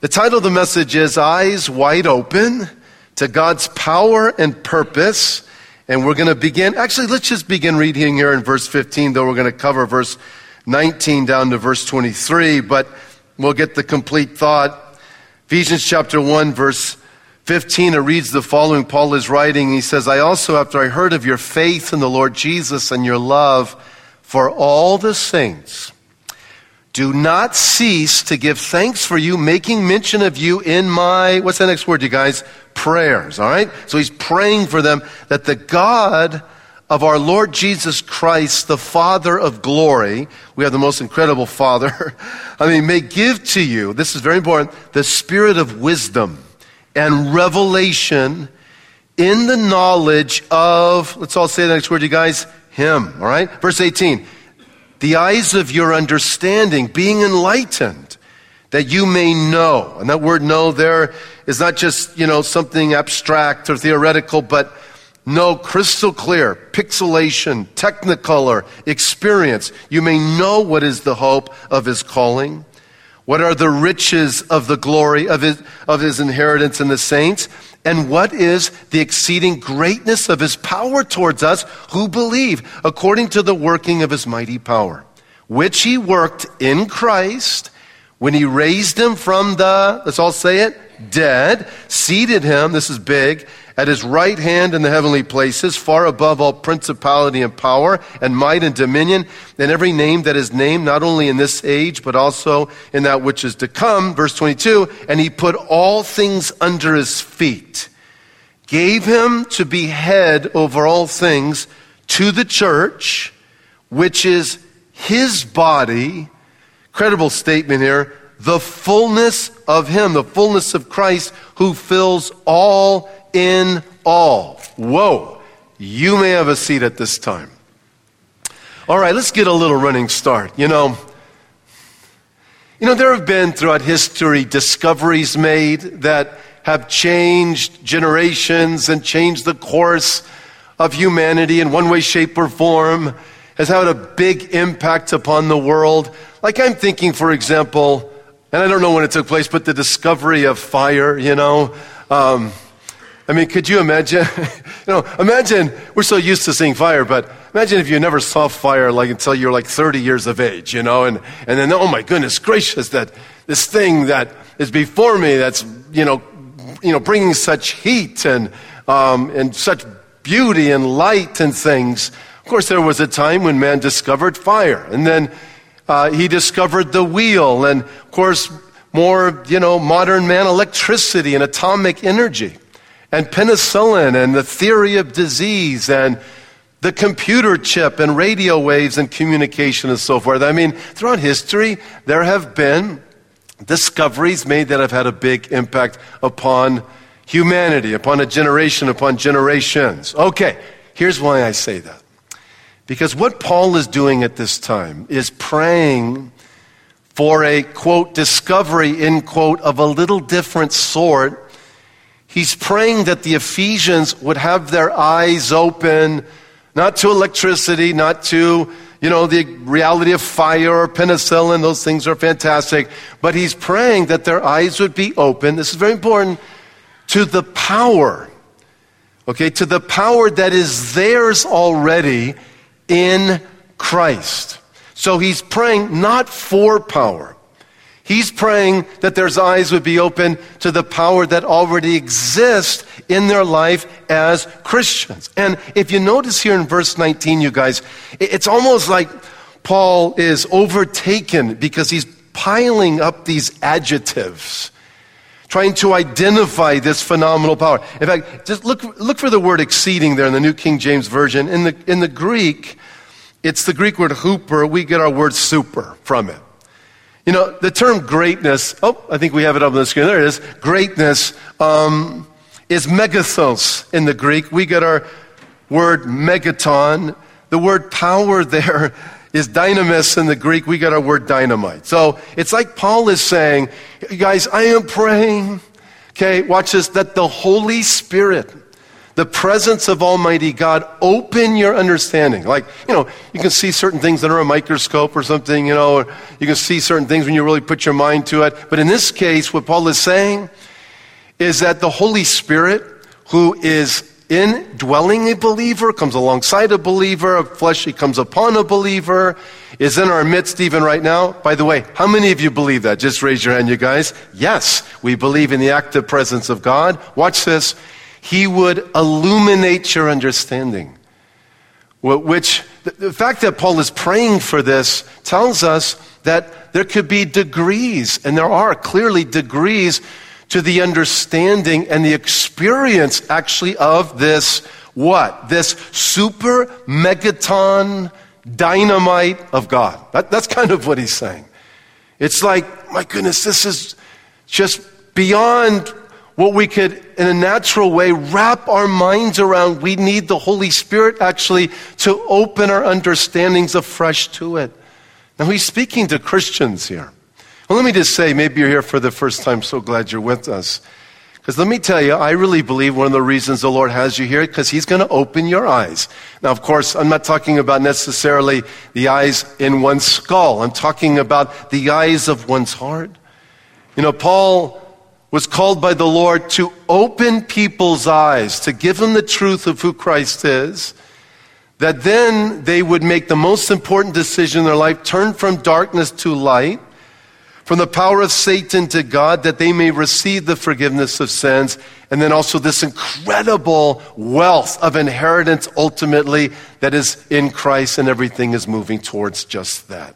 The title of the message is Eyes Wide Open to God's Power and Purpose. And we're going to begin, actually, let's just begin reading here in verse 15, though we're going to cover verse 19 down to verse 23, but we'll get the complete thought. Ephesians chapter 1, verse 15, it reads the following. Paul is writing, he says, I also, after I heard of your faith in the Lord Jesus and your love for all the saints, do not cease to give thanks for you, making mention of you in my, what's the next word, you guys? Prayers, all right? So he's praying for them that the God of our Lord Jesus Christ, the Father of glory, we have the most incredible Father, I mean, may give to you, this is very important, the spirit of wisdom and revelation in the knowledge of, let's all say the next word, you guys, Him, all right? Verse 18 the eyes of your understanding being enlightened that you may know. And that word know there is not just, you know, something abstract or theoretical, but know crystal clear, pixelation, technicolor, experience. You may know what is the hope of his calling. What are the riches of the glory of his, of his inheritance in the saints? And what is the exceeding greatness of his power towards us who believe, according to the working of his mighty power, which he worked in Christ when he raised him from the, let's all say it, dead, seated him, this is big, at his right hand in the heavenly places, far above all principality and power and might and dominion, and every name that is named, not only in this age, but also in that which is to come. Verse 22, and he put all things under his feet, gave him to be head over all things to the church, which is his body. Credible statement here. The fullness of him, the fullness of Christ who fills all in all. Whoa. You may have a seat at this time. All right, let's get a little running start. You know, you know, there have been throughout history discoveries made that have changed generations and changed the course of humanity in one way, shape, or form, has had a big impact upon the world. Like I'm thinking, for example, and I don't know when it took place, but the discovery of fire, you know. Um, I mean, could you imagine? you know, imagine we're so used to seeing fire, but imagine if you never saw fire like until you're like 30 years of age, you know, and, and then, oh my goodness gracious, that this thing that is before me that's, you know, you know, bringing such heat and, um, and such beauty and light and things. Of course, there was a time when man discovered fire, and then uh, he discovered the wheel, and of course, more, you know, modern man, electricity and atomic energy and penicillin and the theory of disease and the computer chip and radio waves and communication and so forth. I mean, throughout history, there have been discoveries made that have had a big impact upon humanity, upon a generation, upon generations. Okay, here's why I say that. Because what Paul is doing at this time is praying for a quote discovery, in quote, of a little different sort He's praying that the Ephesians would have their eyes open, not to electricity, not to, you know, the reality of fire or penicillin. Those things are fantastic. But he's praying that their eyes would be open. This is very important to the power, okay, to the power that is theirs already in Christ. So he's praying not for power. He's praying that their eyes would be open to the power that already exists in their life as Christians. And if you notice here in verse 19, you guys, it's almost like Paul is overtaken because he's piling up these adjectives, trying to identify this phenomenal power. In fact, just look, look for the word exceeding there in the New King James Version. In the, in the Greek, it's the Greek word huper. We get our word super from it. You know, the term greatness, oh, I think we have it up on the screen. There it is. Greatness um, is megethos in the Greek. We get our word megaton. The word power there is dynamis in the Greek. We get our word dynamite. So it's like Paul is saying, guys, I am praying, okay, watch this, that the Holy Spirit, the presence of Almighty God open your understanding. Like, you know, you can see certain things under a microscope or something, you know, you can see certain things when you really put your mind to it. But in this case, what Paul is saying is that the Holy Spirit, who is indwelling a believer, comes alongside a believer, a fleshly comes upon a believer, is in our midst even right now. By the way, how many of you believe that? Just raise your hand, you guys. Yes, we believe in the active presence of God. Watch this. He would illuminate your understanding. Which, the fact that Paul is praying for this tells us that there could be degrees, and there are clearly degrees to the understanding and the experience actually of this what? This super megaton dynamite of God. That, that's kind of what he's saying. It's like, my goodness, this is just beyond what we could, in a natural way, wrap our minds around. We need the Holy Spirit actually to open our understandings afresh to it. Now, he's speaking to Christians here. Well, let me just say, maybe you're here for the first time, so glad you're with us. Because let me tell you, I really believe one of the reasons the Lord has you here, because He's going to open your eyes. Now, of course, I'm not talking about necessarily the eyes in one's skull. I'm talking about the eyes of one's heart. You know, Paul was called by the Lord to open people's eyes, to give them the truth of who Christ is, that then they would make the most important decision in their life, turn from darkness to light, from the power of Satan to God, that they may receive the forgiveness of sins, and then also this incredible wealth of inheritance ultimately that is in Christ, and everything is moving towards just that.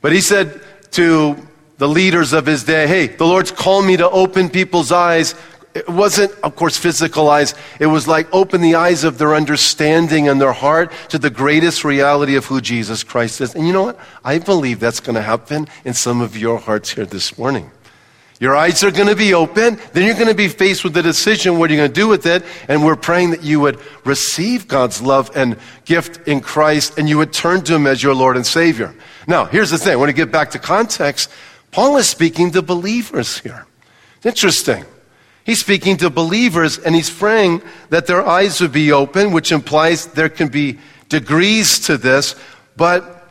But he said to the leaders of his day, hey, the Lord's called me to open people's eyes. It wasn't, of course, physical eyes. It was like open the eyes of their understanding and their heart to the greatest reality of who Jesus Christ is. And you know what? I believe that's going to happen in some of your hearts here this morning. Your eyes are going to be open. Then you're going to be faced with the decision what are you going to do with it? And we're praying that you would receive God's love and gift in Christ and you would turn to Him as your Lord and Savior. Now, here's the thing. I want to get back to context. Paul is speaking to believers here. It's interesting. He's speaking to believers and he's praying that their eyes would be open, which implies there can be degrees to this, but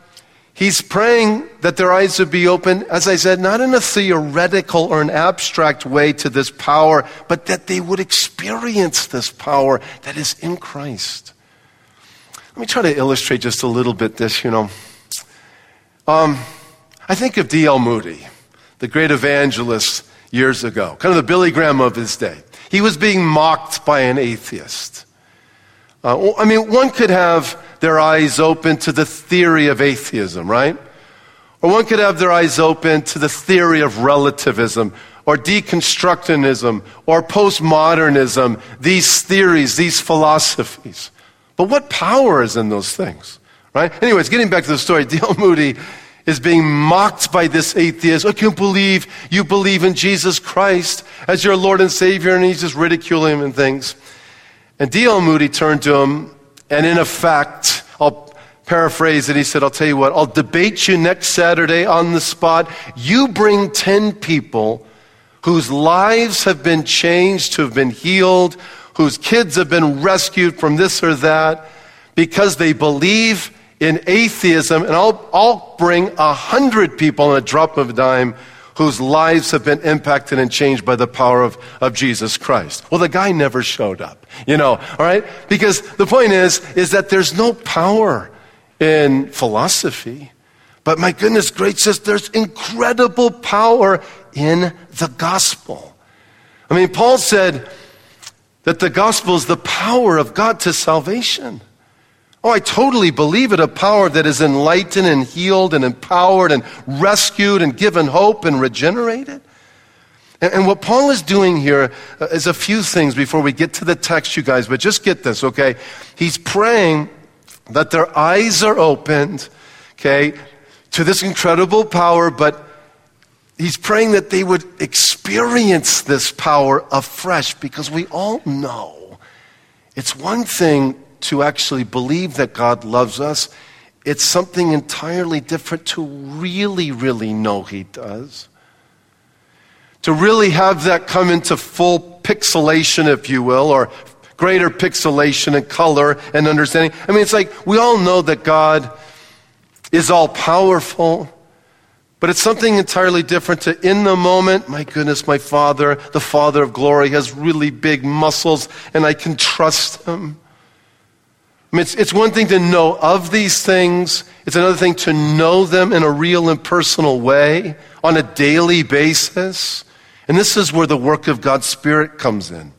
he's praying that their eyes would be open, as I said, not in a theoretical or an abstract way to this power, but that they would experience this power that is in Christ. Let me try to illustrate just a little bit this, you know. Um, I think of D.L. Moody the great evangelist years ago, kind of the Billy Graham of his day. He was being mocked by an atheist. Uh, I mean, one could have their eyes open to the theory of atheism, right? Or one could have their eyes open to the theory of relativism or deconstructionism or postmodernism, these theories, these philosophies. But what power is in those things, right? Anyways, getting back to the story, D.L. Moody is being mocked by this atheist. Oh, I can't believe you believe in Jesus Christ as your Lord and Savior, and he's just ridiculing him and things. And D.L. Moody turned to him, and in effect, I'll paraphrase it. He said, I'll tell you what, I'll debate you next Saturday on the spot. You bring 10 people whose lives have been changed, who have been healed, whose kids have been rescued from this or that because they believe in atheism, and I'll, I'll bring a hundred people on a drop of a dime whose lives have been impacted and changed by the power of, of Jesus Christ. Well, the guy never showed up, you know, all right? Because the point is, is that there's no power in philosophy. But my goodness gracious, there's incredible power in the gospel. I mean, Paul said that the gospel is the power of God to salvation. Oh, I totally believe it a power that is enlightened and healed and empowered and rescued and given hope and regenerated. And, and, what Paul is doing here uh, a few things before we get to the text, you guys, but just get this, okay? He's praying that their eyes are opened, okay, to this incredible power, but he's praying that they would experience this power afresh because we all know it's one thing to actually believe that God loves us, it's something entirely different to really, really know He does. To really have that come into full pixelation, if you will, or greater pixelation and color and understanding. I mean, it's like we all know that God is all powerful, but it's something entirely different to in the moment, my goodness, my Father, the Father of glory, has really big muscles and I can trust him. I mean, it's, it's one thing to know of these things, it's another thing to know them in a real and personal way on a daily basis. And this is where the work of God's Spirit comes in. And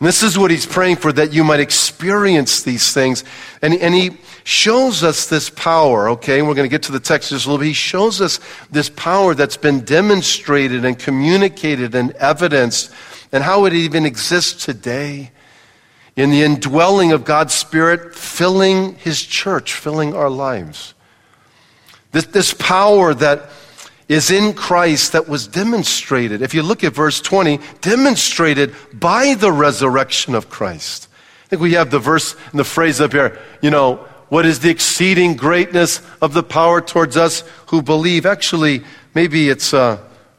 this is what he's praying for, that you might experience these things. And, and he shows us this power, okay? We're going to get to the text just a little bit. He shows us this power that's been demonstrated and communicated and evidenced, and how it even exists today in the indwelling of God's Spirit, filling his church, filling our lives. This, this power that is in Christ that was demonstrated. If you look at verse 20, demonstrated by the resurrection of Christ. I think we have the verse and the phrase up here, you know, what is the exceeding greatness of the power towards us who believe? Actually, maybe it's, uh,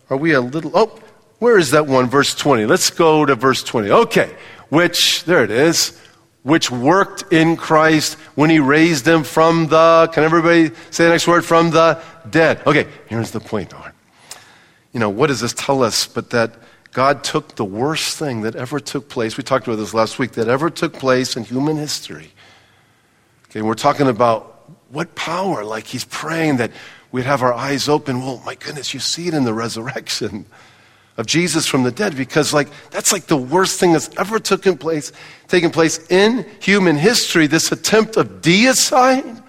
are we a little, oh, where is that one? Verse 20. Let's go to verse 20. Okay. Which, there it is, which worked in Christ when he raised him from the, can everybody say the next word? From the dead. Okay, here's the point. You know, what does this tell us but that God took the worst thing that ever took place, we talked about this last week, that ever took place in human history. Okay, we're talking about what power, like he's praying that we'd have our eyes open. Well, my goodness, you see it in the resurrection of Jesus from the dead because like that's like the worst thing that's ever taken place taken place in human history this attempt of deicide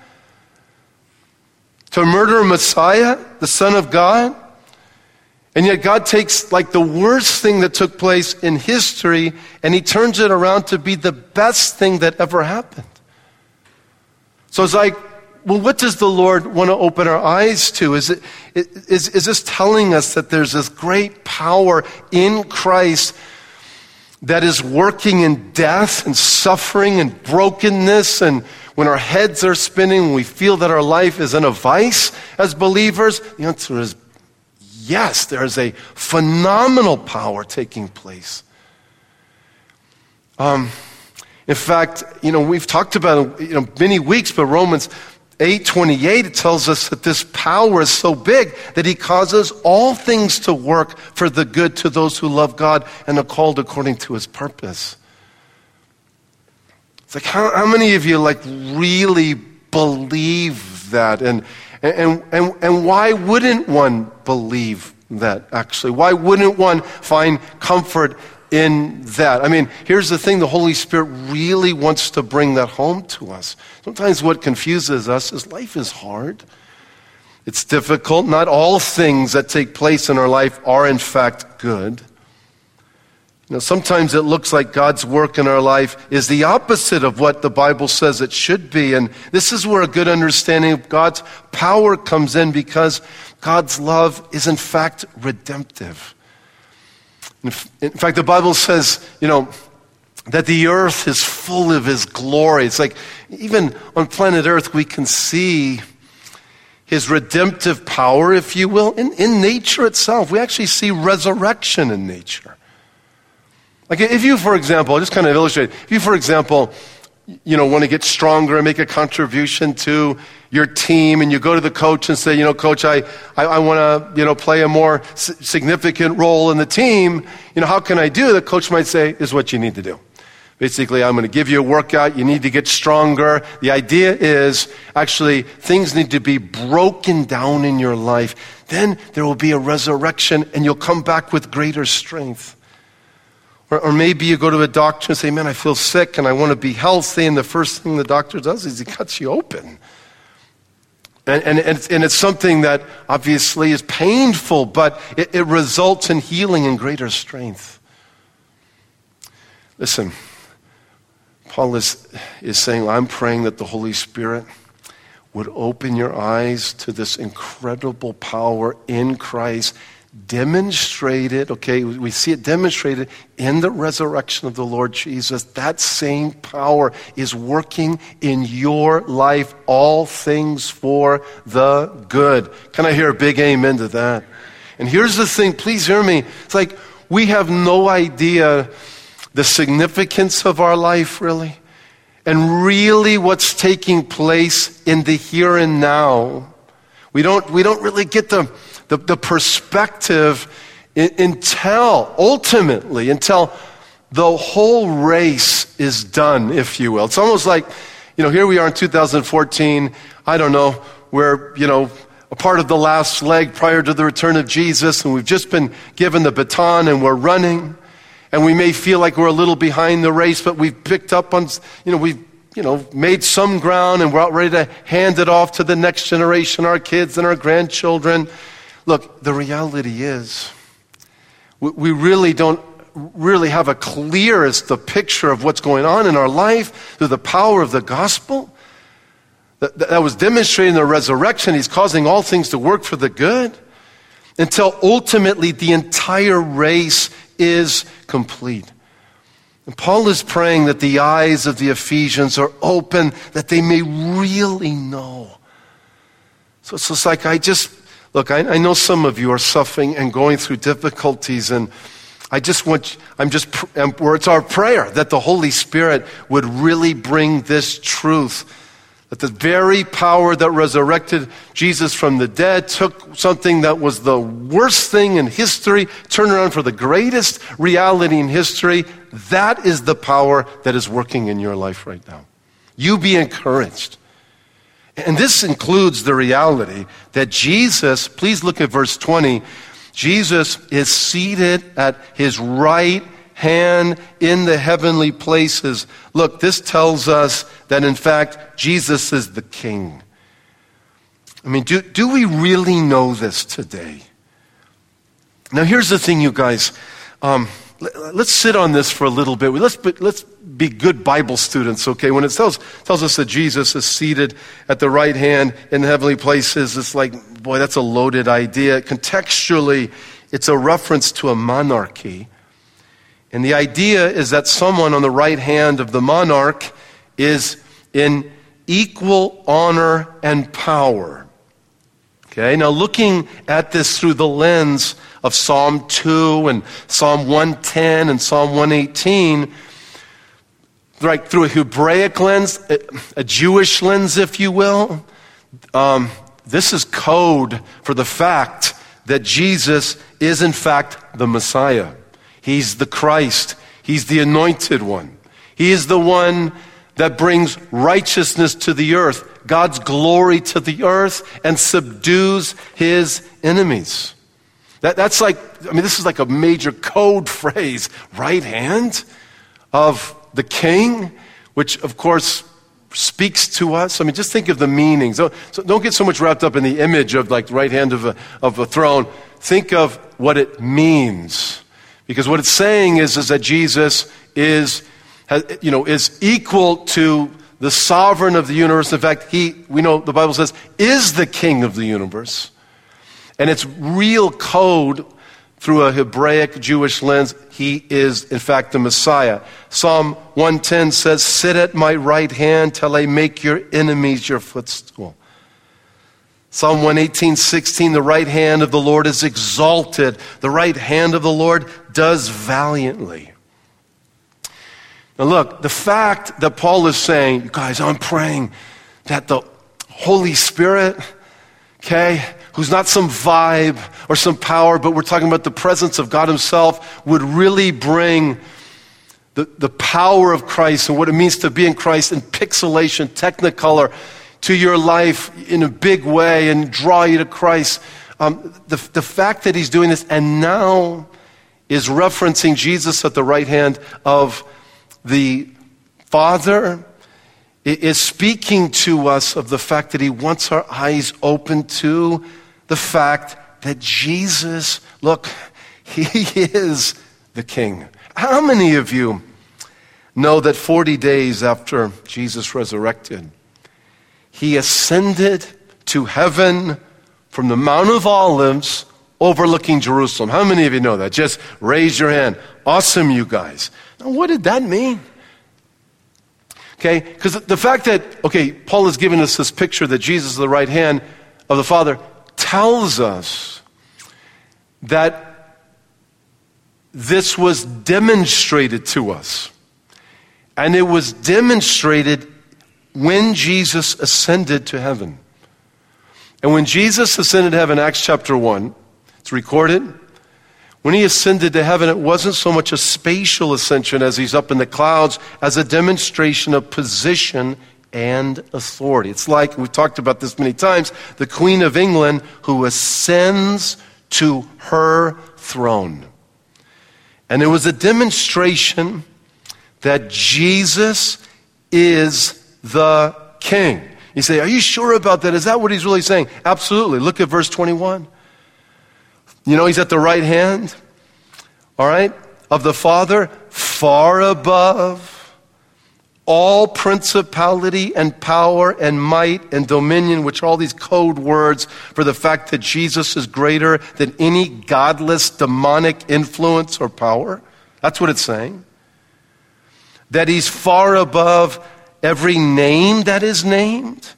to murder Messiah the son of God. And yet God takes like the worst thing that took place in history and he turns it around to be the best thing that ever happened. So it's like well, what does the Lord want to open our eyes to? Is, it, is, is this telling us that there's this great power in Christ that is working in death and suffering and brokenness and when our heads are spinning, when we feel that our life is in a vice as believers? The answer is yes, there is a phenomenal power taking place. Um, in fact, you know, we've talked about you know many weeks, but Romans 8:28 it tells us that this power is so big that he causes all things to work for the good to those who love God and are called according to his purpose. It's like how, how many of you like really believe that and and, and, and why wouldn't one believe that actually? Why wouldn't one find comfort in that. I mean, here's the thing the Holy Spirit really wants to bring that home to us. Sometimes what confuses us is life is hard. It's difficult. Not all things that take place in our life are, in fact, good. You know, sometimes it looks like God's work in our life is the opposite of what the Bible says it should be. And this is where a good understanding of God's power comes in because God's love is, in fact, redemptive. In fact, the Bible says, you know, that the earth is full of his glory. It's like even on planet earth, we can see his redemptive power, if you will, in, in nature itself. We actually see resurrection in nature. Like if you, for example, I'll just kind of illustrate, if you, for example, you know, want to get stronger and make a contribution to your team and you go to the coach and say, you know, coach, I, I, I want to, you know, play a more s- significant role in the team. You know, how can I do? The coach might say, is what you need to do. Basically, I'm going to give you a workout. You need to get stronger. The idea is actually things need to be broken down in your life. Then there will be a resurrection and you'll come back with greater strength. Or, or, maybe you go to a doctor and say, Man, I feel sick and I want to be healthy. And the first thing the doctor does is he cuts you open. And, and, and, it's, and it's something that obviously is painful, but it, it results in healing and greater strength. Listen, Paul is, is saying, I'm praying that the Holy Spirit would open your eyes to this incredible power in Christ demonstrated, okay, we see it demonstrated in the resurrection of the Lord Jesus. That same power is working in your life, all things for the good. Can I hear a big amen to that? And here's the thing, please hear me. It's like we have no idea the significance of our life, really, and really what's taking place in the here and now. We don't, we don't really get the, the, the perspective until, ultimately, until the whole race is done, if you will. It's almost like, you know, here we are in 2014. I don't know, we're, you know, a part of the last leg prior to the return of Jesus, and we've just been given the baton and we're running. And we may feel like we're a little behind the race, but we've picked up on, you know, we've, you know, made some ground and we're out ready to hand it off to the next generation, our kids and our grandchildren. Look, the reality is, we really don't really have a clearest the picture of what's going on in our life through the power of the gospel that, that was demonstrating the resurrection. He's causing all things to work for the good until ultimately the entire race is complete. And Paul is praying that the eyes of the Ephesians are open, that they may really know. So it's just like I just, look, I, I know some of you are suffering and going through difficulties, and I just want, I'm just, where it's our prayer that the Holy Spirit would really bring this truth that the very power that resurrected Jesus from the dead took something that was the worst thing in history, turned around for the greatest reality in history. That is the power that is working in your life right now. You be encouraged. And this includes the reality that Jesus, please look at verse 20, Jesus is seated at his right hand in the heavenly places. Look, this tells us that in fact Jesus is the king. I mean, do, do we really know this today? Now, here's the thing, you guys. Um, let, us sit on this for a little bit. Let's be, let's be good Bible students, okay? When it tells, tells us that Jesus is seated at the right hand in heavenly places, it's like, boy, that's a loaded idea. Contextually, it's a reference to a monarchy. And the idea is that someone on the right hand of the monarch is in equal honor and power. Okay, now looking at this through the lens of Psalm 2 and Psalm 110 and Psalm 118, right through a Hebraic lens, a Jewish lens, if you will, um, this is code for the fact that Jesus is in fact the Messiah. He's the Christ. He's the anointed one. He is the one that brings righteousness to the earth, God's glory to the earth, and subdues his enemies. That, that's like, I mean, this is like a major code phrase. Right hand of the king, which of course speaks to us. I mean, just think of the meanings. So, don't get so much wrapped up in the image of like right hand of a, of a throne. Think of what it means. Because what it's saying is, is that Jesus is, you know, is equal to the sovereign of the universe. In fact, he, we know the Bible says, is the king of the universe. And it's real code through a Hebraic Jewish lens. He is, in fact, the Messiah. Psalm 110 says, Sit at my right hand till I make your enemies your footstool. Psalm 118, 16, the right hand of the Lord is exalted. The right hand of the Lord does valiantly. Now, look, the fact that Paul is saying, you guys, I'm praying that the Holy Spirit, okay, who's not some vibe or some power, but we're talking about the presence of God Himself, would really bring the, the power of Christ and what it means to be in Christ in pixelation, technicolor to your life in a big way and draw you to Christ. Um, the, the fact that he's doing this and now is referencing Jesus at the right hand of the Father is speaking to us of the fact that he wants our eyes open to the fact that Jesus, look, he is the King. How many of you know that 40 days after Jesus resurrected, he ascended to heaven from the Mount of Olives overlooking Jerusalem. How many of you know that? Just raise your hand. Awesome, you guys. Now, what did that mean? Okay, because the fact that, okay, Paul has given us this picture that Jesus is the right hand of the Father tells us that this was demonstrated to us. And it was demonstrated when Jesus ascended to heaven. And when Jesus ascended to heaven, Acts chapter 1, it's recorded. When he ascended to heaven, it wasn't so much a spatial ascension as he's up in the clouds, as a demonstration of position and authority. It's like, we've talked about this many times, the Queen of England who ascends to her throne. And it was a demonstration that Jesus is the King. You say, Are you sure about that? Is that what he's really saying? Absolutely. Look at verse 21. You know, he's at the right hand, all right, of the Father, far above all principality and power and might and dominion, which are all these code words for the fact that Jesus is greater than any godless demonic influence or power. That's what it's saying. That he's far above every name that is named.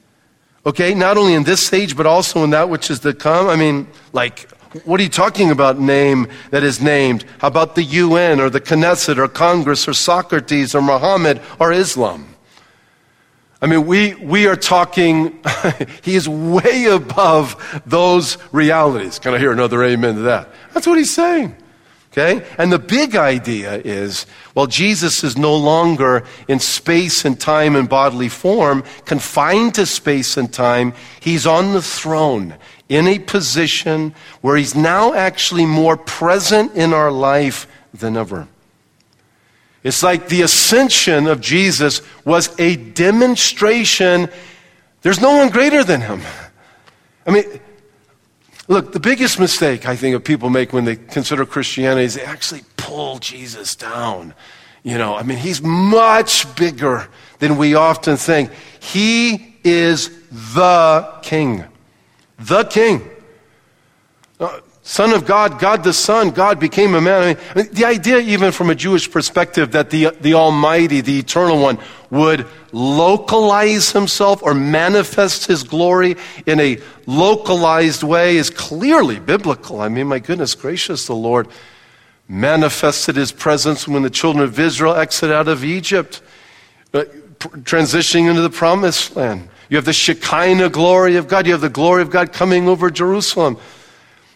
Okay, not only in this age, but also in that which is to come. I mean, like, what are you talking about, name that is named? How about the UN or the Knesset or Congress or Socrates or Muhammad or Islam? I mean, we, we are talking, he is way above those realities. Can I hear another amen to that? That's what he's saying. Okay? And the big idea is, well, Jesus is no longer in space and time and bodily form, confined to space and time. He's on the throne in a position where he's now actually more present in our life than ever. It's like the ascension of Jesus was a demonstration. There's no one greater than him. I mean, look, the biggest mistake I think of people make when they consider Christianity is they actually pull Jesus down. You know, I mean, he's much bigger than we often think. He is the king the king. Uh, Son of God, God the Son, God became a man. I mean, the idea, even from a Jewish perspective, that the, the Almighty, the Eternal One, would localize himself or manifest his glory in a localized way is clearly biblical. I mean, my goodness gracious, the Lord manifested his presence when the children of Israel exited out of Egypt, uh, transitioning into the promised land. You have the Shekinah glory of God. You have the glory of God coming over Jerusalem.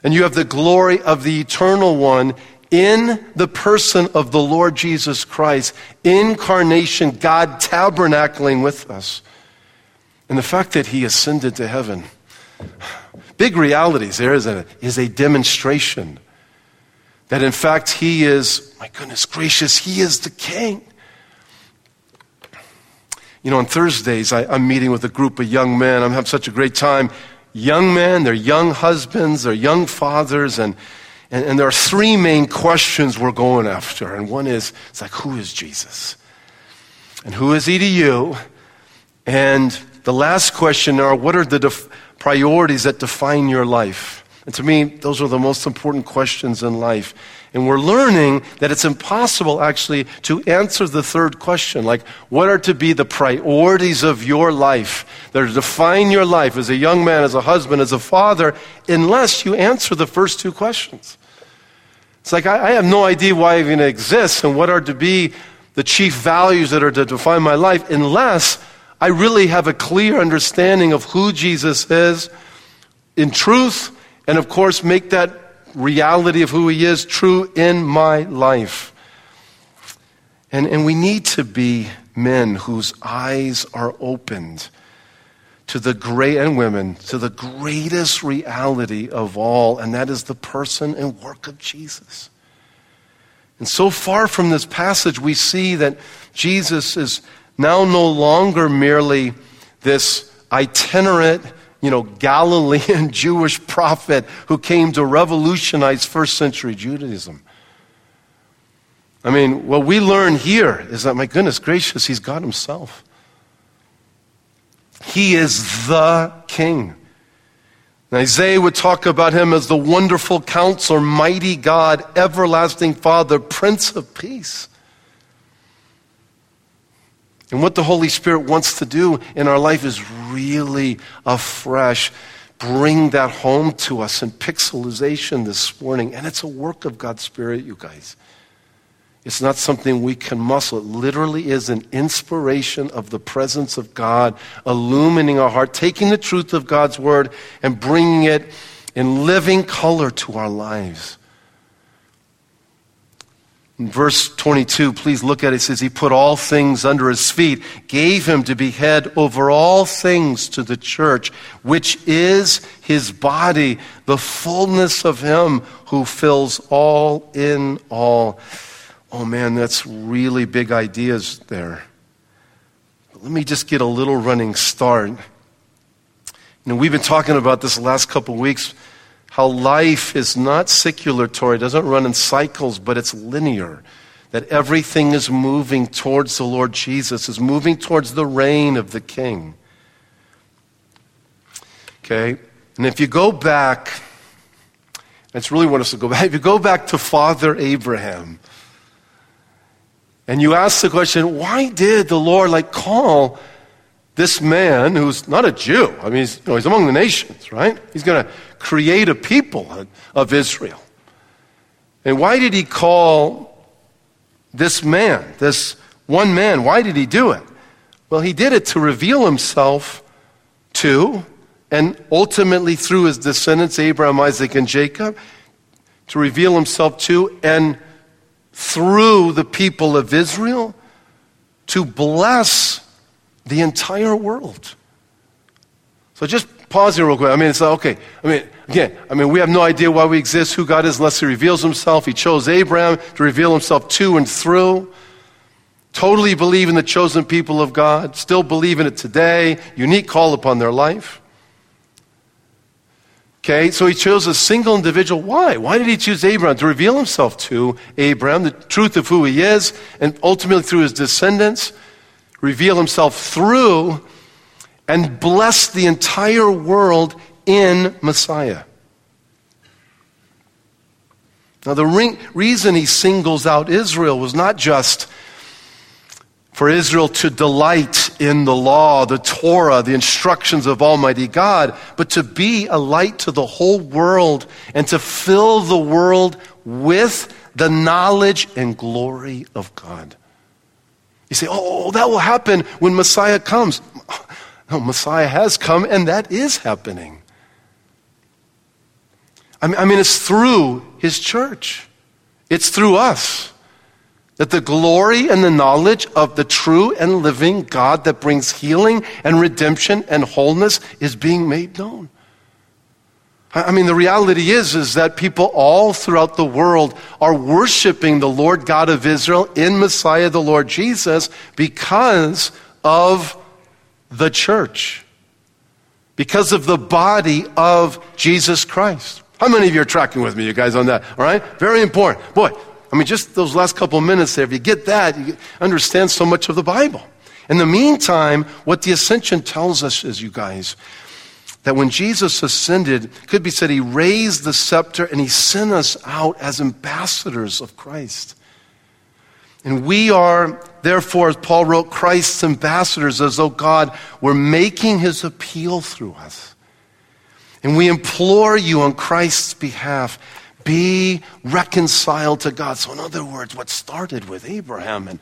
And you have the glory of the eternal one in the person of the Lord Jesus Christ, incarnation, God tabernacling with us. And the fact that he ascended to heaven, big realities there, isn't it? Is a demonstration that in fact he is, my goodness gracious, he is the king. You know, on Thursdays, I, am meeting with a group of young men. I'm having such a great time. Young men, they're young husbands, they're young fathers, and, and, and there are three main questions we're going after. And one is, it's like, who is Jesus? And who is he to you? And the last question are, what are the def- priorities that define your life? And to me, those are the most important questions in life. And we're learning that it's impossible actually to answer the third question, like what are to be the priorities of your life that are to define your life as a young man, as a husband, as a father, unless you answer the first two questions. It's like I, I have no idea why I even exist and what are to be the chief values that are to define my life unless I really have a clear understanding of who Jesus is in truth, and of course, make that reality of who He is true in my life. And, and we need to be men whose eyes are opened to the great, and women, to the greatest reality of all, and that is the person and work of Jesus. And so far from this passage, we see that Jesus is now no longer merely this itinerant you know, Galilean Jewish prophet who came to revolutionize first century Judaism. I mean, what we learn here is that, my goodness gracious, he's God himself. He is the king. And Isaiah would talk about him as the wonderful counselor, mighty God, everlasting Father, Prince of Peace. And what the Holy Spirit wants to do in our life is really afresh bring that home to us in pixelization this morning. And it's a work of God's Spirit, you guys. It's not something we can muscle. It literally is an inspiration of the presence of God, illumining our heart, taking the truth of God's word and bringing it in living color to our lives. Verse 22, please look at it. It says, He put all things under his feet, gave him to be head over all things to the church, which is his body, the fullness of him who fills all in all. Oh man, that's really big ideas there. But let me just get a little running start. You know, we've been talking about this the last couple weeks how life is not circulatory, doesn't run in cycles, but it's linear. That everything is moving towards the Lord Jesus, is moving towards the reign of the King. Okay? And if you go back, that's really what us to go back. If you go back to Father Abraham, and you ask the question, why did the Lord like call this man who's not a Jew? I mean, he's, you know, he's among the nations, right? He's going to create a people of Israel. And why did he call this man, this one man, why did he do it? Well, he did it to reveal himself to, and ultimately through his descendants, Abraham, Isaac, and Jacob, to reveal himself to, and through the people of Israel, to bless the entire world. So just pause here real quick. I mean, it's like, okay. I mean, again, I mean, we have no idea why we exist, who God is, unless He reveals Himself. He chose Abraham to reveal Himself to and through. Totally believe in the chosen people of God. Still believe in it today. Unique call upon their life. Okay, so he chose a single individual. Why? Why did he choose Abraham? To reveal himself to Abraham, the truth of who he is, and ultimately through his descendants, reveal himself through and bless the entire world in Messiah. Now, the re- reason he singles out Israel was not just for Israel to delight in the law, the Torah, the instructions of Almighty God, but to be a light to the whole world and to fill the world with the knowledge and glory of God. You say, oh, that will happen when Messiah comes. No, Messiah has come, and that is happening. I mean, it's through his church, it's through us that the glory and the knowledge of the true and living God that brings healing and redemption and wholeness is being made known. I mean, the reality is, is that people all throughout the world are worshiping the Lord God of Israel in Messiah, the Lord Jesus, because of the church, because of the body of Jesus Christ. How many of you are tracking with me, you guys, on that? All right? Very important. Boy, I mean, just those last couple of minutes there, if you get that, you understand so much of the Bible. In the meantime, what the ascension tells us is, you guys, that when Jesus ascended, could be said he raised the scepter and he sent us out as ambassadors of Christ. And we are, therefore, as Paul wrote, Christ's ambassadors, as though God were making his appeal through us. And we implore you on Christ's behalf, be reconciled to God. So, in other words, what started with Abraham and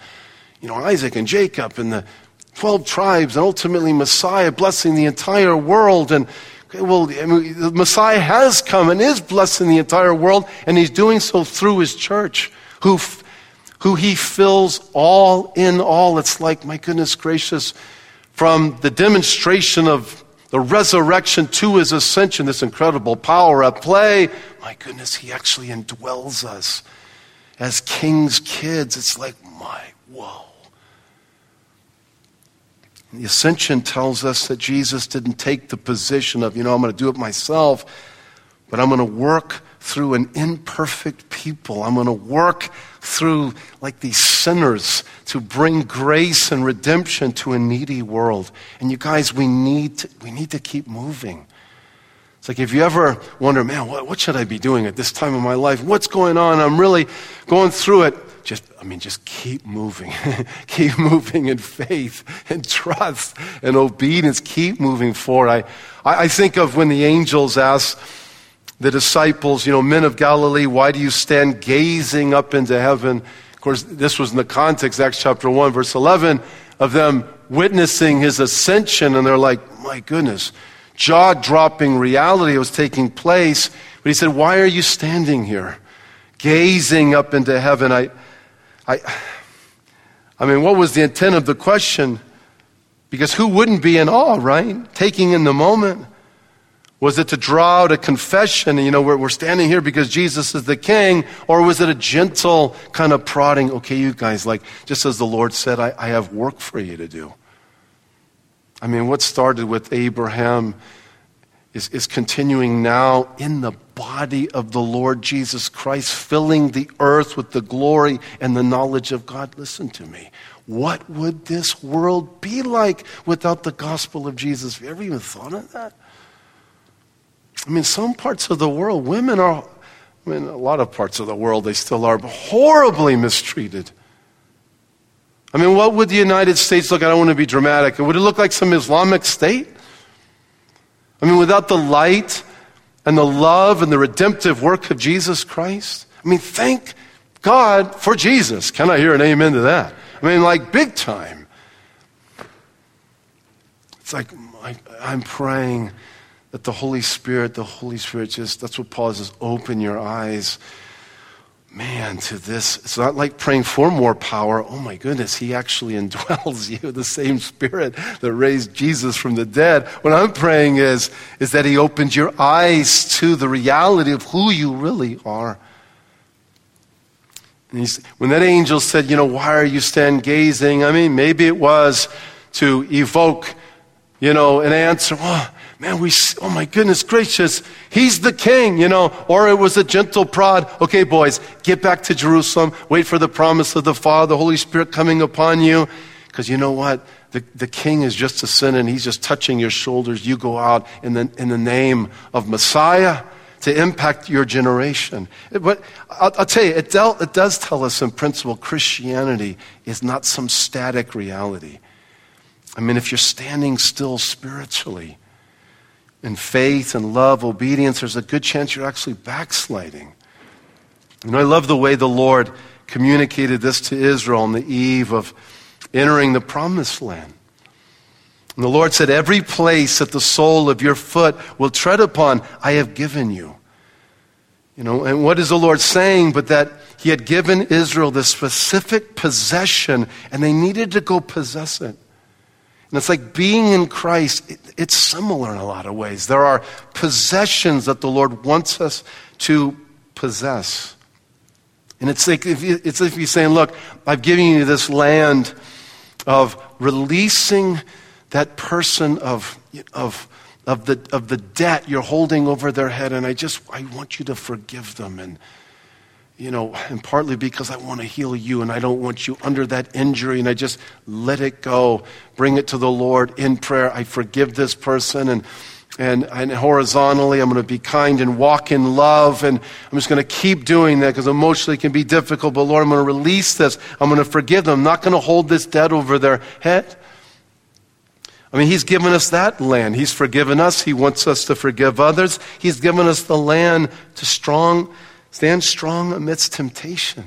you know, Isaac and Jacob and the 12 tribes and ultimately Messiah blessing the entire world. And well, I mean, the Messiah has come and is blessing the entire world, and he's doing so through his church, who, who he fills all in all. It's like, my goodness gracious, from the demonstration of the resurrection to his ascension, this incredible power at play. My goodness, he actually indwells us as king's kids. It's like, my, whoa. The ascension tells us that Jesus didn't take the position of, you know, I'm going to do it myself, but I'm going to work through an imperfect people. I'm going to work through like these sinners to bring grace and redemption to a needy world. And you guys, we need to, we need to keep moving. It's like if you ever wonder, man, what, what should I be doing at this time of my life? What's going on? I'm really going through it. just, I mean, just keep moving. keep moving in faith and trust and obedience. Keep moving forward. I, I think of when the angels asked the disciples, you know, men of Galilee, why do you stand gazing up into heaven? Of course, this was in the context, Acts chapter 1, verse 11, of them witnessing his ascension. And they're like, my goodness, jaw dropping reality was taking place. But he said, why are you standing here? Gazing up into heaven. I, I, I mean, what was the intent of the question? Because who wouldn't be in awe, right? Taking in the moment. Was it to draw out a confession, you know, we're, we're standing here because Jesus is the king? Or was it a gentle kind of prodding, okay, you guys, like, just as the Lord said, I, I have work for you to do? I mean, what started with Abraham is, is continuing now in the body of the Lord Jesus Christ, filling the earth with the glory and the knowledge of God. Listen to me. What would this world be like without the gospel of Jesus? Have you ever even thought of that? I mean, some parts of the world, women are, I mean, a lot of parts of the world, they still are horribly mistreated. I mean, what would the United States look? Like? I don't want to be dramatic. Would it look like some Islamic state? I mean, without the light and the love and the redemptive work of Jesus Christ? I mean, thank God for Jesus. Can I hear an amen to that? I mean, like big time. It's like I, I'm praying that the Holy Spirit, the Holy Spirit just, that's what Paul says, open your eyes. Man, to this, it's not like praying for more power. Oh my goodness, he actually indwells you, the same Spirit that raised Jesus from the dead. What I'm praying is, is that he opens your eyes to the reality of who you really are. when that angel said, you know, why are you stand gazing? I mean, maybe it was to evoke, you know, an answer. Oh, man, we, oh my goodness gracious, he's the king, you know. Or it was a gentle prod. Okay, boys, get back to Jerusalem. Wait for the promise of the Father, the Holy Spirit coming upon you. Because you know what? The, the king is just a sin and he's just touching your shoulders. You go out in the, in the name of Messiah to impact your generation. But I'll, I'll tell you, it, del- it does tell us in principle Christianity is not some static reality. I mean, if you're standing still spiritually, in faith and love, obedience, there's a good chance you're actually backsliding. Know, I love the way the Lord communicated this to Israel on the eve of entering the promised land. And the Lord said, Every place that the sole of your foot will tread upon, I have given you. You know, and what is the Lord saying? But that He had given Israel this specific possession, and they needed to go possess it. And it's like being in Christ, it, it's similar in a lot of ways. There are possessions that the Lord wants us to possess. And it's like if, you, it's if He's saying, Look, I've given you this land of releasing that person of, of, of, the, of the debt you're holding over their head, and I just I want you to forgive them and you know, and partly because I want to heal you and I don't want you under that injury and I just let it go, bring it to the Lord in prayer. I forgive this person and and, and horizontally, I'm going to be kind and walk in love. And I'm just going to keep doing that because emotionally it can be difficult. But Lord, I'm going to release this. I'm going to forgive them. I'm not going to hold this debt over their head. I mean, He's given us that land. He's forgiven us. He wants us to forgive others. He's given us the land to strong Stand strong amidst temptation,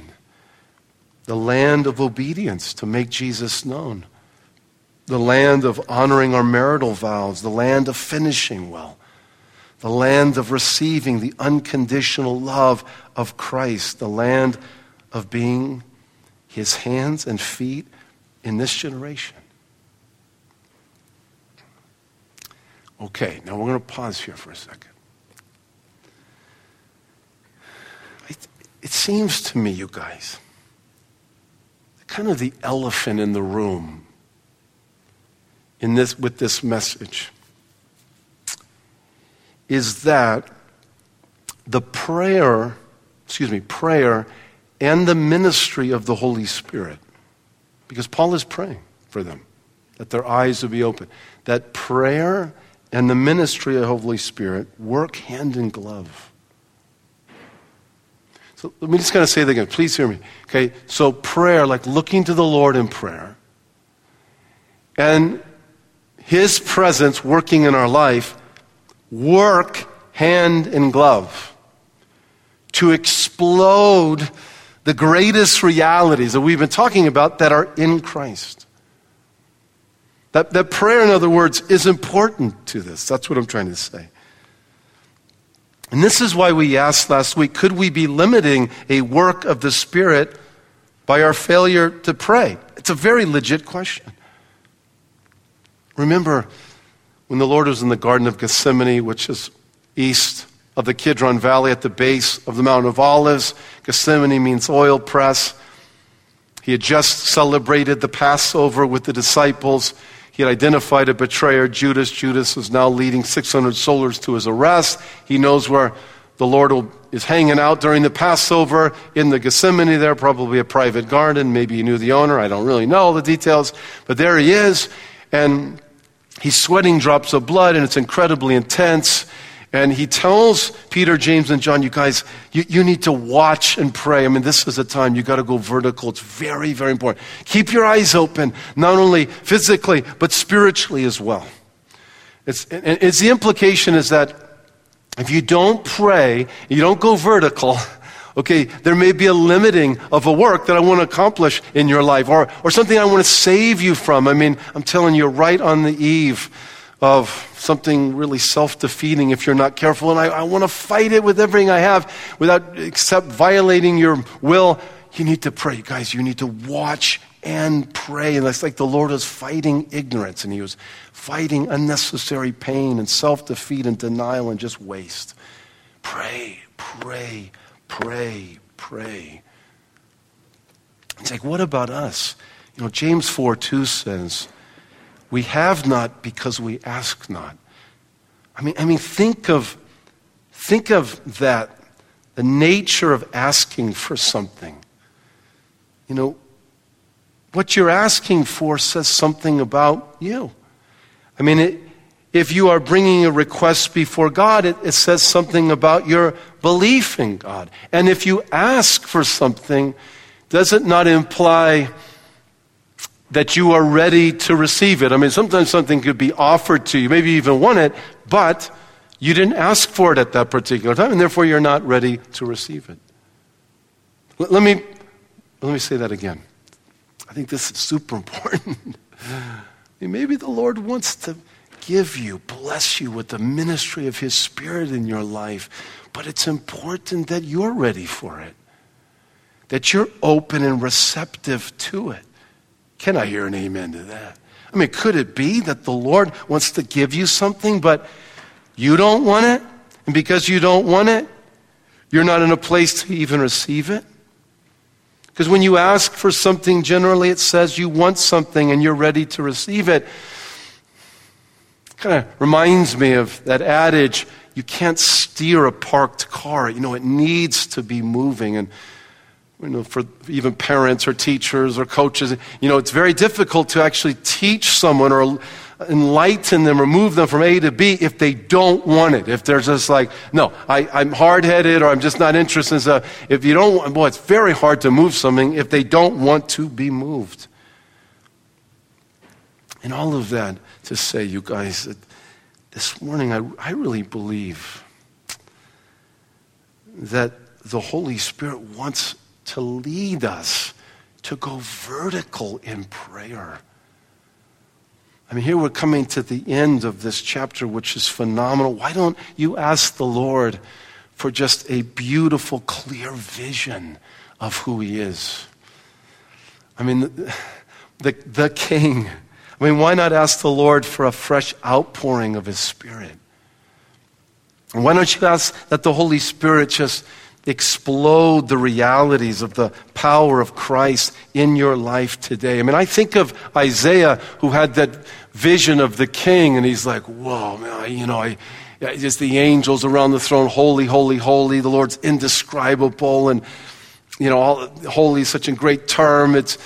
the land of obedience to make Jesus known, the land of honoring our marital vows, the land of finishing well, the land of receiving the unconditional love of Christ, the land of being his hands and feet in this generation. Okay, now we're going to pause here for a second. It seems to me, you guys, kind of the elephant in the room in this, with this message is that the prayer, excuse me, prayer and the ministry of the Holy Spirit, because Paul is praying for them, that their eyes will be open, that prayer and the ministry of the Holy Spirit work hand in glove. Let me just kind of say that again. Please hear me. Okay, so prayer, like looking to the Lord in prayer, and His presence working in our life, work hand in glove to explode the greatest realities that we've been talking about that are in Christ. That, that prayer, in other words, is important to this. That's what I'm trying to say. And this is why we asked last week could we be limiting a work of the Spirit by our failure to pray? It's a very legit question. Remember when the Lord was in the Garden of Gethsemane, which is east of the Kidron Valley at the base of the Mount of Olives. Gethsemane means oil press. He had just celebrated the Passover with the disciples. He had identified a betrayer, Judas. Judas is now leading 600 soldiers to his arrest. He knows where the Lord will, is hanging out during the Passover in the Gethsemane there, probably a private garden. Maybe he knew the owner. I don't really know all the details. But there he is. And he's sweating drops of blood, and it's incredibly intense. And he tells Peter, James, and John, you guys, you, you need to watch and pray. I mean, this is a time you got to go vertical. It's very, very important. Keep your eyes open, not only physically, but spiritually as well. It's, it's the implication is that if you don't pray, you don't go vertical, okay, there may be a limiting of a work that I want to accomplish in your life or, or something I want to save you from. I mean, I'm telling you, right on the eve of something really self defeating if you're not careful. And I, I want to fight it with everything I have without except violating your will. You need to pray, guys. You need to watch and pray. And it's like the Lord was fighting ignorance and he was fighting unnecessary pain and self defeat and denial and just waste. Pray, pray, pray, pray. It's like, what about us? You know, James 4 2 says, we have not because we ask not. I mean, I mean think of think of that, the nature of asking for something. You know, what you're asking for says something about you. I mean, it, if you are bringing a request before God, it, it says something about your belief in God. And if you ask for something, does it not imply that you are ready to receive it. I mean, sometimes something could be offered to you, maybe you even want it, but you didn't ask for it at that particular time, and therefore you're not ready to receive it. Let me, let me say that again. I think this is super important. maybe the Lord wants to give you, bless you with the ministry of His Spirit in your life, but it's important that you're ready for it, that you're open and receptive to it. Can I hear an amen to that? I mean, could it be that the Lord wants to give you something, but you don't want it? And because you don't want it, you're not in a place to even receive it? Because when you ask for something, generally it says you want something and you're ready to receive it. Kind of reminds me of that adage you can't steer a parked car. You know, it needs to be moving. And you know, for even parents or teachers or coaches, you know, it's very difficult to actually teach someone or enlighten them or move them from A to B if they don't want it. If they're just like, no, I, am hard headed or I'm just not interested. So if you don't want, boy, it's very hard to move something if they don't want to be moved. And all of that to say, you guys, this morning I, I really believe that the Holy Spirit wants to lead us to go vertical in prayer. I mean, here we're coming to the end of this chapter, which is phenomenal. Why don't you ask the Lord for just a beautiful, clear vision of who He is? I mean, the, the, the King. I mean, why not ask the Lord for a fresh outpouring of His Spirit? And why don't you ask that the Holy Spirit just explode the realities of the power of Christ in your life today. I mean, I think of Isaiah who had that vision of the king, and he's like, whoa, man, you know, I, just the angels around the throne, holy, holy, holy. The Lord's indescribable, and, you know, all, holy is such a great term. It's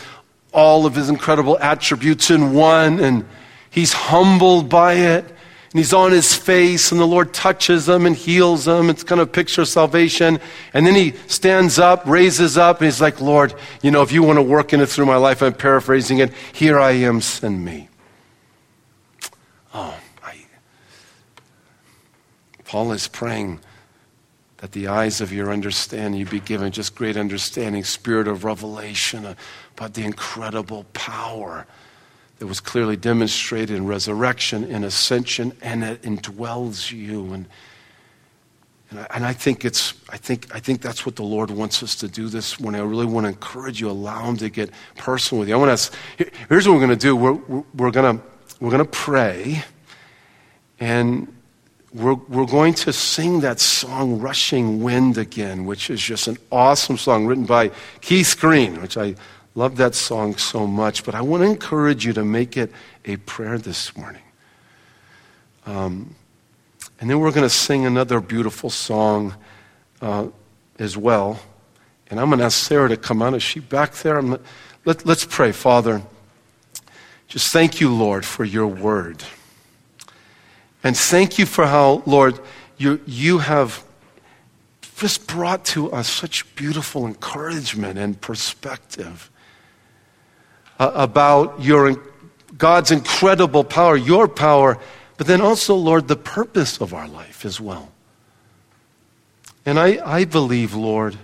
all of his incredible attributes in one, and he's humbled by it. And he's on his face, and the Lord touches him and heals him. It's kind of a picture of salvation. And then he stands up, raises up, and he's like, Lord, you know, if you want to work in it through my life, I'm paraphrasing it, here I am, send me. Oh, I, Paul is praying that the eyes of your understanding you be given just great understanding, spirit of revelation uh, about the incredible power that was clearly demonstrated in resurrection, in ascension, and it indwells you. And, and, I, and I, think it's, I think, I think that's what the Lord wants us to do this morning. I really want to encourage you, allow Him to get personal with you. I want to, here's what we're going to do. We're, we're, we're going we're to pray, and we're, we're going to sing that song, Rushing Wind, again, which is just an awesome song written by Keith Green, which I Love that song so much, but I want to encourage you to make it a prayer this morning. Um, and then we're going to sing another beautiful song uh, as well. And I'm going to ask Sarah to come on. Is she back there? I'm, let, let's pray. Father, just thank you, Lord, for your word. And thank you for how, Lord, you, you have just brought to us such beautiful encouragement and perspective uh, about your, God's incredible power, your power, but then also, Lord, the purpose of our life as well. And I, I believe, Lord,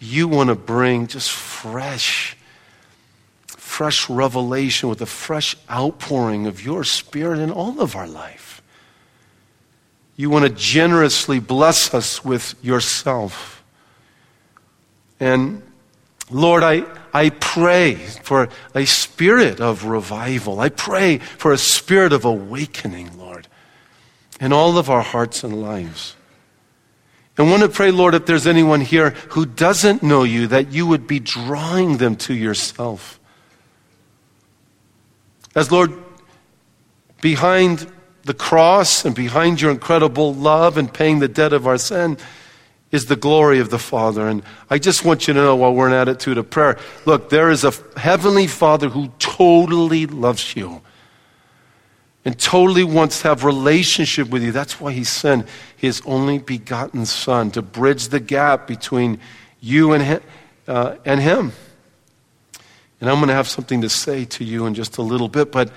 you want to bring just fresh, fresh revelation with a fresh outpouring of your spirit in all of our life. You want to generously bless us with yourself. And Lord, I, I pray for a spirit of revival. I pray for a spirit of awakening, Lord, in all of our hearts and lives. I want to pray, Lord, if there's anyone here who doesn't know you, that you would be drawing them to yourself. As Lord, behind the cross and behind your incredible love and paying the debt of our sin, is the glory of the Father. And I just want you to know while we're in attitude of prayer look, there is a heavenly Father who totally loves you and totally wants to have relationship with you. That's why he sent his only begotten Son to bridge the gap between you and him. Uh, and him. And I'm going to have something to say to you in just a little bit, but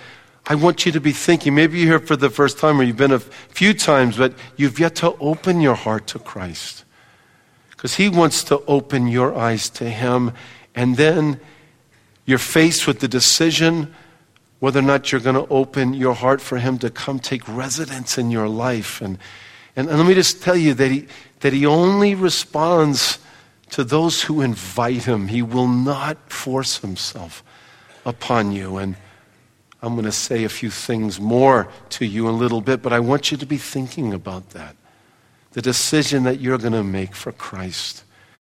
I want you to be thinking. Maybe you're here for the first time or you've been a few times, but you've yet to open your heart to Christ because He wants to open your eyes to Him. And then you're faced with the decision whether or not you're going to open your heart for Him to come take residence in your life. And, and, and let me just tell you that he, that he only responds to those who invite Him, He will not force Himself upon you. And I'm going to say a few things more to you in a little bit, but I want you to be thinking about that the decision that you're going to make for Christ.